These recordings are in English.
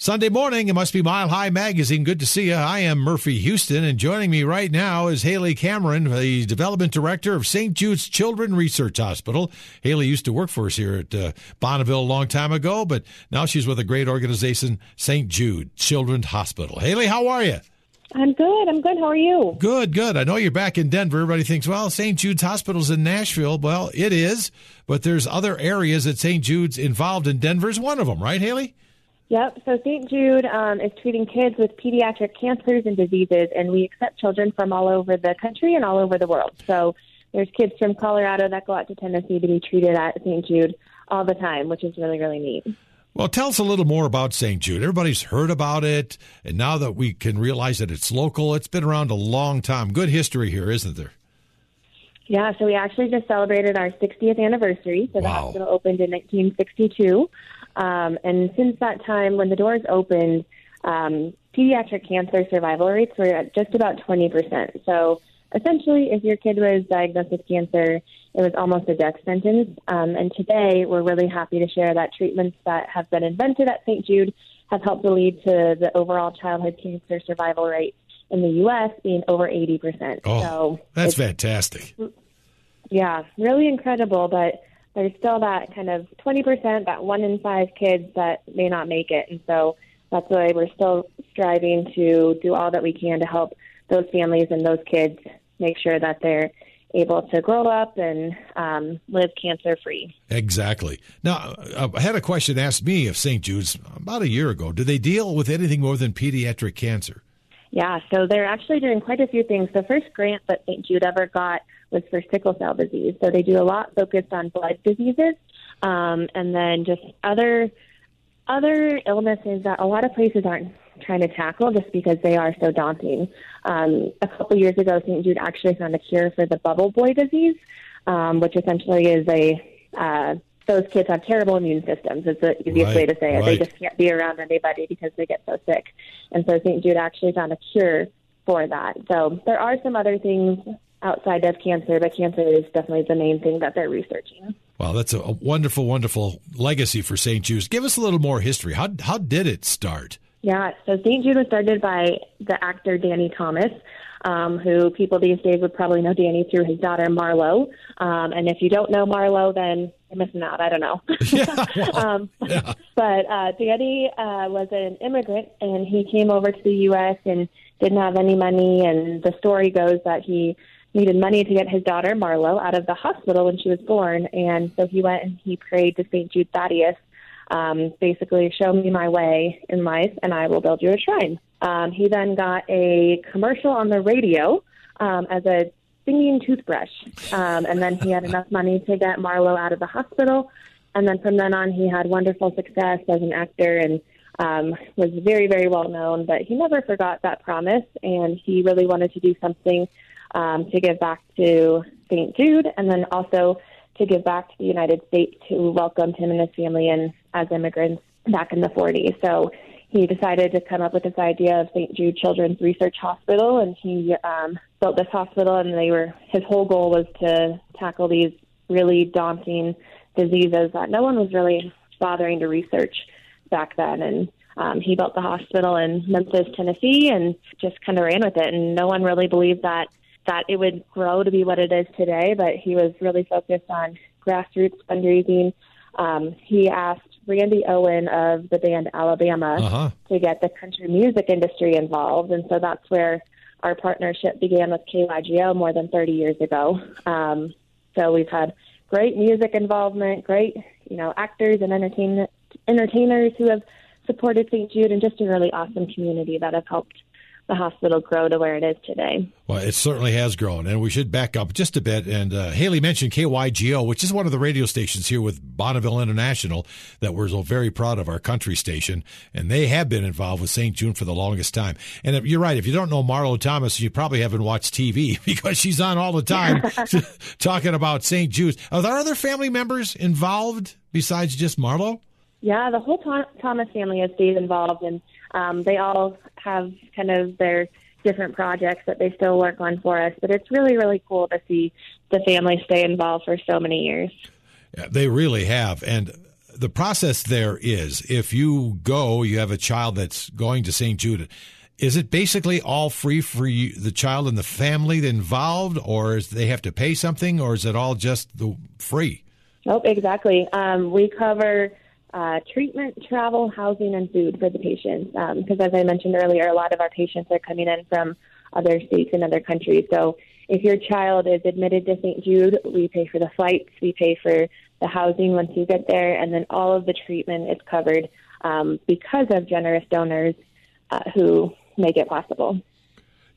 Sunday morning, it must be Mile High Magazine. Good to see you. I am Murphy Houston, and joining me right now is Haley Cameron, the Development Director of St. Jude's Children Research Hospital. Haley used to work for us here at uh, Bonneville a long time ago, but now she's with a great organization, St. Jude Children's Hospital. Haley, how are you? I'm good. I'm good. How are you? Good, good. I know you're back in Denver. Everybody thinks, well, St. Jude's Hospital's in Nashville. Well, it is, but there's other areas that St. Jude's involved in. Denver's one of them, right, Haley? Yep. So St. Jude um, is treating kids with pediatric cancers and diseases, and we accept children from all over the country and all over the world. So there's kids from Colorado that go out to Tennessee to be treated at St. Jude all the time, which is really, really neat. Well, tell us a little more about St. Jude. Everybody's heard about it, and now that we can realize that it's local, it's been around a long time. Good history here, isn't there? Yeah, so we actually just celebrated our 60th anniversary. So the hospital opened in 1962. Um, and since that time, when the doors opened, um, pediatric cancer survival rates were at just about 20%. So essentially, if your kid was diagnosed with cancer, it was almost a death sentence. Um, and today, we're really happy to share that treatments that have been invented at St. Jude have helped to lead to the overall childhood cancer survival rate in the U.S. being over 80%. Oh, so that's fantastic. yeah, really incredible, but there's still that kind of 20%, that one in five kids that may not make it. And so that's why we're still striving to do all that we can to help those families and those kids make sure that they're able to grow up and um, live cancer free. Exactly. Now, uh, I had a question asked me of St. Jude's about a year ago. Do they deal with anything more than pediatric cancer? Yeah, so they're actually doing quite a few things. The first grant that St. Jude ever got was for sickle cell disease. So they do a lot focused on blood diseases, um, and then just other other illnesses that a lot of places aren't trying to tackle just because they are so daunting. Um, a couple years ago, St. Jude actually found a cure for the bubble boy disease, um, which essentially is a uh, those kids have terrible immune systems. It's the easiest Right, way to say it. They just can't be around anybody because they get so sick. And so St. Jude actually found a cure for that. So there are some other things outside of cancer, but cancer is definitely the main thing that they're researching. Wow, that's a, a wonderful, wonderful legacy for St. Jude's. Give us a little more history. How how did it start? Yeah, so St. Jude was started by the actor Danny Thomas, um, who people these days would probably know Danny through his daughter Marlo. Um, and if you don't know Marlo, then you're missing out. I don't know. Yeah, well, um, yeah. But uh, Danny uh, was an immigrant, and he came over to the U.S. and didn't have any money. And the story goes that he needed money to get his daughter Marlo out of the hospital when she was born, and so he went and he prayed to St. Jude Thaddeus, um, basically, show me my way in life, and I will build you a shrine. Um, he then got a commercial on the radio um, as a singing toothbrush, um, and then he had enough money to get Marlo out of the hospital. And then from then on, he had wonderful success as an actor and um, was very, very well known. But he never forgot that promise, and he really wanted to do something um, to give back to St. Jude, and then also to give back to the United States, who welcomed him and his family in as immigrants back in the 40s. So he decided to come up with this idea of St. Jude Children's Research Hospital, and he um, built this hospital. And they were his whole goal was to tackle these really daunting diseases that no one was really bothering to research back then. And um, he built the hospital in Memphis, Tennessee, and just kind of ran with it. And no one really believed that that it would grow to be what it is today. But he was really focused on grassroots fundraising. Um, he asked Randy Owen of the band Alabama Uh-huh. to get the country music industry involved, and so that's where our partnership began with KYGO more than 30 years ago. Um, so we've had great music involvement, great you know actors and entertain entertainers who have supported St. Jude, and just a really awesome community that have helped the hospital grow to where it is today. Well, it certainly has grown, and we should back up just a bit. And uh, Haley mentioned KYGO, which is one of the radio stations here with Bonneville International that we're so very proud of, our country station, and they have been involved with St. Jude for the longest time. And if, you're right, if you don't know Marlo Thomas, you probably haven't watched TV because she's on all the time talking about St. Jude's. Are there other family members involved besides just Marlo? Yeah, the whole Tho- Thomas family has stayed involved, and um, they all have kind of their different projects that they still work on for us. But it's really, really cool to see the family stay involved for so many years. Yeah, they really have. And the process there is if you go, you have a child that's going to St. Jude. Is it basically all free for you, the child and the family involved, or is they have to pay something, or is it all just the free? Nope, exactly. Um, we cover uh, treatment, travel, housing, and food for the patients. Because um, as I mentioned earlier, a lot of our patients are coming in from other states and other countries. So if your child is admitted to St. Jude, we pay for the flights, we pay for the housing once you get there, and then all of the treatment is covered um, because of generous donors uh, who make it possible.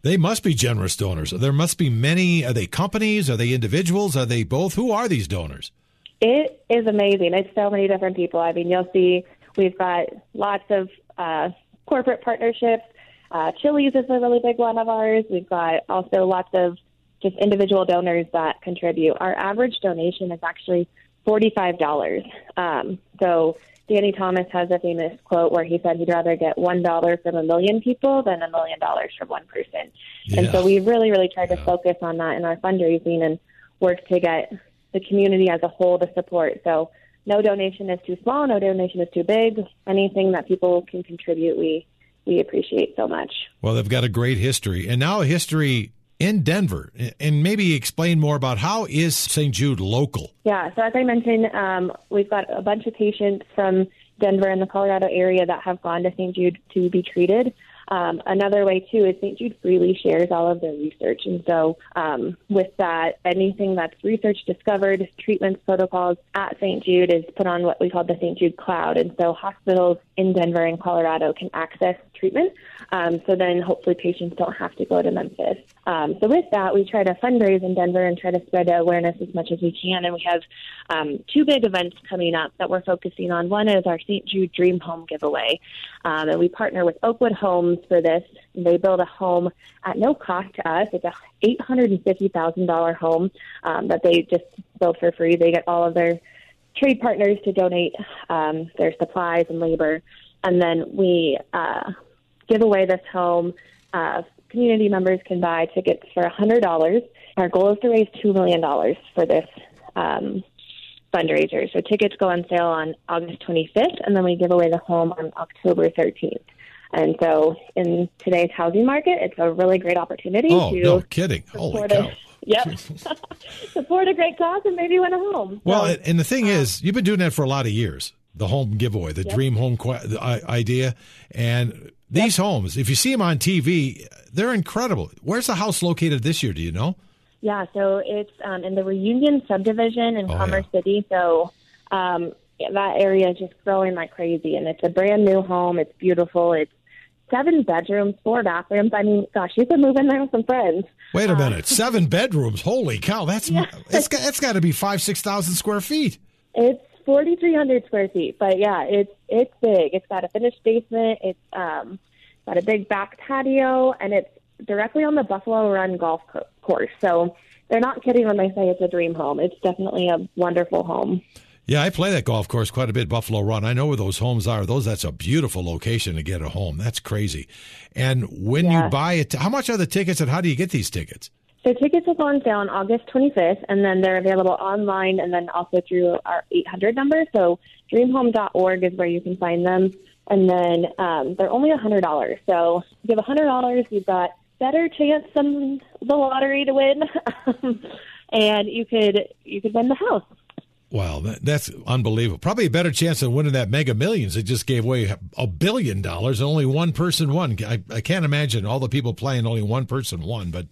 They must be generous donors. There must be many. Are they companies? Are they individuals? Are they both? Who are these donors? It is amazing. It's so many different people. I mean, you'll see we've got lots of uh, corporate partnerships. Uh, Chili's is a really big one of ours. We've got also lots of just individual donors that contribute. Our average donation is actually $45. Um, so Danny Thomas has a famous quote where he said he'd rather get $1 from a million people than a million dollars from one person. Yeah. And so we really, really tried to focus on that in our fundraising and work to get the community as a whole to support. So no donation is too small, no donation is too big. Anything that people can contribute, we we appreciate so much. Well, they've got a great history, and now a history in Denver, and maybe explain more about how is St. Jude local? Yeah, so as I mentioned, um, we've got a bunch of patients from Denver and the Colorado area that have gone to St. Jude to be treated. Um, another way too is St. Jude freely shares all of their research, and so um, with that, anything that's research discovered, treatments, protocols at St. Jude is put on what we call the St. Jude Cloud, and so hospitals in Denver and Colorado can access treatment. Um, so then hopefully patients don't have to go to Memphis. Um, so with that, we try to fundraise in Denver and try to spread awareness as much as we can. And we have um, two big events coming up that we're focusing on. One is our St. Jude Dream Home giveaway, um, and we partner with Oakwood Homes for this. They build a home at no cost to us. It's a eight hundred and fifty thousand dollar home um, that they just build for free. They get all of their trade partners to donate um, their supplies and labor, and then we uh, give away this home. Uh, community members can buy tickets for $100. Our goal is to raise $2 million for this um, fundraiser. So tickets go on sale on August 25th, and then we give away the home on October 13th. And so, in today's housing market, it's a really great opportunity oh, to no kidding! Holy cow! A, yep, support a great cause and maybe win a home. Well, so, and the thing um, is, you've been doing that for a lot of years. The home giveaway, the yep. dream home qu- idea, and these yep. homes, if you see them on TV, they're incredible. Where's the house located this year? Do you know? Yeah, so it's um, in the Reunion subdivision in oh, Commerce yeah. City. So um, that area is just growing like crazy, and it's a brand new home. It's beautiful. It's seven bedrooms, four bathrooms. I mean, gosh, you could move in there with some friends. Wait a uh, minute, seven bedrooms? Holy cow! That's yeah. it's got, it's got to be five six thousand square feet. It's 4,300 square feet, but yeah, it's it's big. It's got a finished basement. It's um, got a big back patio, and it's directly on the Buffalo Run golf course. So they're not kidding when they say it's a dream home. It's definitely a wonderful home. Yeah, I play that golf course quite a bit, Buffalo Run. I know where those homes are. Those that's a beautiful location to get a home. That's crazy. And when yeah. you buy it, how much are the tickets, and how do you get these tickets? So tickets will go on sale on August 25th, and then they're available online and then also through our 800 number. So dreamhome.org is where you can find them. And then um, they're only $100. So if you have $100, you've got better chance than the lottery to win, and you could you could win the house. Wow, that, that's unbelievable. Probably a better chance of winning that Mega Millions. It just gave away a billion dollars, and only one person won. I, I can't imagine all the people playing, only one person won, but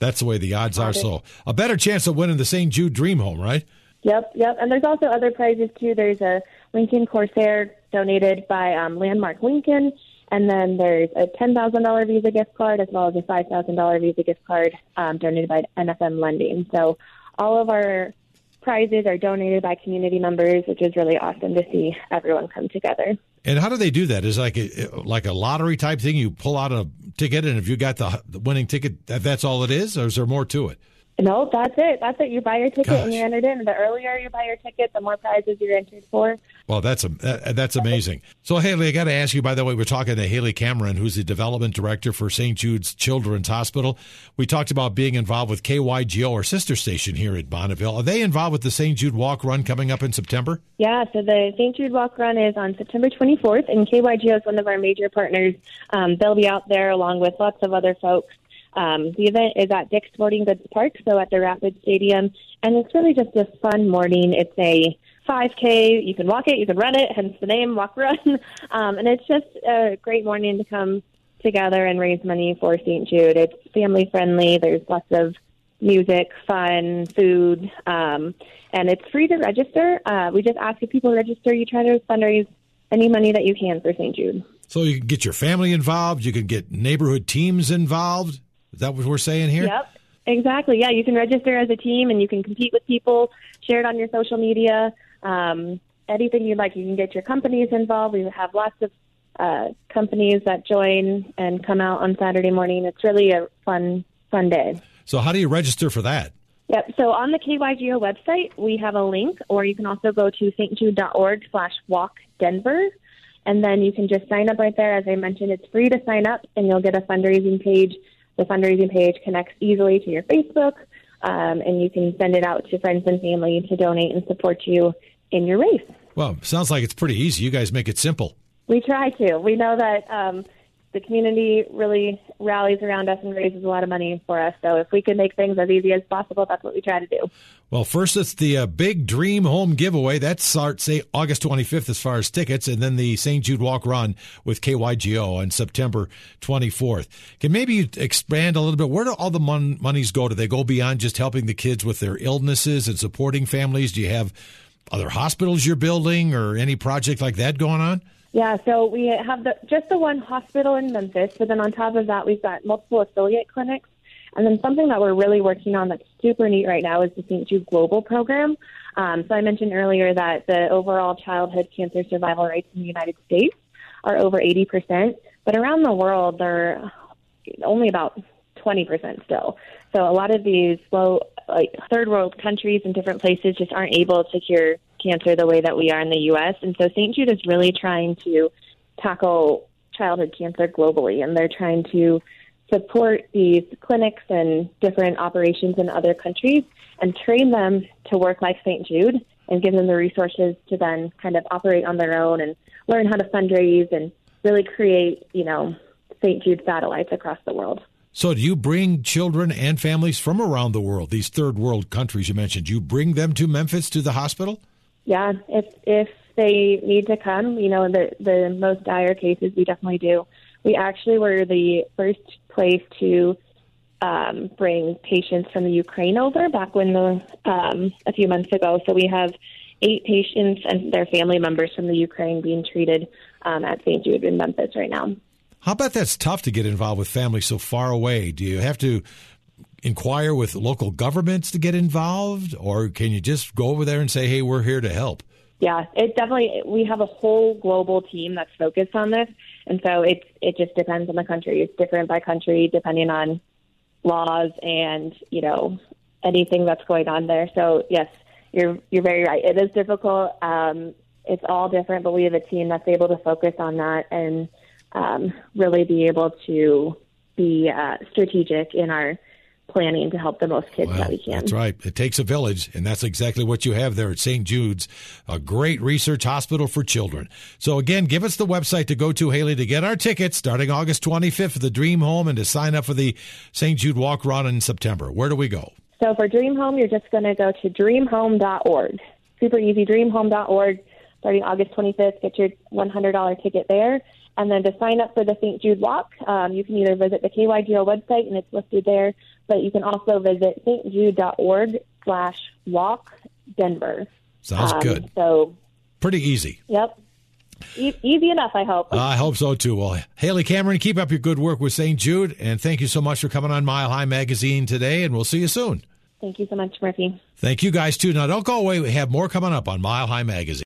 that's the way the odds are. So a better chance of winning the St. Jude Dream Home, right? Yep, yep. And there's also other prizes too. There's a Lincoln Corsair donated by um, Landmark Lincoln, and then there's a ten thousand dollar Visa gift card as well as a five thousand dollar Visa gift card um, donated by NFM Lending. So all of our prizes are donated by community members, which is really awesome to see everyone come together. And how do they do that? Is like a like a lottery type thing? You pull out a ticket, and if you got the, the winning ticket, that, that's all it is, or is there more to it? No, that's it. That's it. You buy your ticket Gosh. and you enter it in. The earlier you buy your ticket, the more prizes you're entered for. Well, that's uh, that's amazing. So, Haley, I got to ask you. By the way, we're talking to Haley Cameron, who's the development director for St. Jude's Children's Hospital. We talked about being involved with KYGO, our sister station here at Bonneville. Are they involved with the St. Jude Walk Run coming up in September? Yeah, so the St. Jude Walk Run is on September 24th, and KYGO is one of our major partners. Um, they'll be out there along with lots of other folks. Um, the event is at Dick's Sporting Goods Park, so at the Rapid Stadium, and it's really just a fun morning. It's a 5K. You can walk it, you can run it, hence the name Walk Run. Um, and it's just a great morning to come together and raise money for St. Jude. It's family friendly. There's lots of music, fun, food, um, and it's free to register. Uh, we just ask if people register, you try to fundraise any money that you can for St. Jude. So you can get your family involved. You can get neighborhood teams involved. Is that what we're saying here? Yep. Exactly. Yeah, you can register as a team and you can compete with people, share it on your social media um, anything you'd like. You can get your companies involved. We have lots of uh, companies that join and come out on Saturday morning. It's really a fun, fun day. So, how do you register for that? Yep. So on the KYGO website, we have a link, or you can also go to stjude.org slash walk Denver. And then you can just sign up right there. As I mentioned, it's free to sign up, and you'll get a fundraising page. The fundraising page connects easily to your Facebook, um, and you can send it out to friends and family to donate and support you in your race. Well, sounds like it's pretty easy. You guys make it simple. We try to. We know that um, the community really rallies around us and raises a lot of money for us. So if we can make things as easy as possible, that's what we try to do. Well, first it's the uh, big Dream Home giveaway. That starts say August 25th as far as tickets, and then the St. Jude Walk Run with KYGO on September 24th. Can maybe you expand a little bit? Where do all the mon- monies go? Do they go beyond just helping the kids with their illnesses and supporting families? Do you have other hospitals you're building or any project like that going on? Yeah, so we have the, just the one hospital in Memphis, but then on top of that, we've got multiple affiliate clinics. And then something that we're really working on that's super neat right now is the St. Jude Global Program. Um, so I mentioned earlier that the overall childhood cancer survival rates in the United States are over 80%, but around the world, they're only about 20% still. So a lot of these low, like third world countries and different places just aren't able to cure cancer the way that we are in the U.S. And so St. Jude is really trying to tackle childhood cancer globally, and they're trying to support these clinics and different operations in other countries and train them to work like St. Jude and give them the resources to then kind of operate on their own and learn how to fundraise and really create, you know, St. Jude satellites across the world. So, do you bring children and families from around the world, these third world countries you mentioned? You bring them to Memphis to the hospital? Yeah, if if they need to come, you know, the the most dire cases, we definitely do. We actually were the first place to um, bring patients from the Ukraine over back when the um, a few months ago. So we have eight patients and their family members from the Ukraine being treated um, at St. Jude in Memphis right now. How about that's tough to get involved with families so far away? Do you have to inquire with local governments to get involved, or can you just go over there and say, "Hey, we're here to help"? Yeah, it definitely. We have a whole global team that's focused on this, and so it it just depends on the country. It's different by country depending on laws and you know anything that's going on there. So yes, you're you're very right. It is difficult. Um, it's all different, but we have a team that's able to focus on that and um, really be able to be uh, strategic in our planning to help the most kids well, that we can. That's right. It takes a village, and that's exactly what you have there at St. Jude's, a great research hospital for children. So again, give us the website to go to, Haley, to get our tickets starting August 25th for the Dream Home and to sign up for the St. Jude Walk Run in September. Where do we go? So for Dream Home, you're just going to go to dreamhome.org. Super easy, dreamhome.org. Starting August 25th, get your $100 ticket there. And then to sign up for the St. Jude Walk, um, you can either visit the KYGO website and it's listed there, but you can also visit stjude.org slash walk Denver. Sounds um, good. So pretty easy. Yep. E- easy enough, I hope. I hope so too. Well, Haley Cameron, keep up your good work with St. Jude, and thank you so much for coming on Mile High Magazine today, and we'll see you soon. Thank you so much, Murphy. Thank you guys too. Now, don't go away. We have more coming up on Mile High Magazine.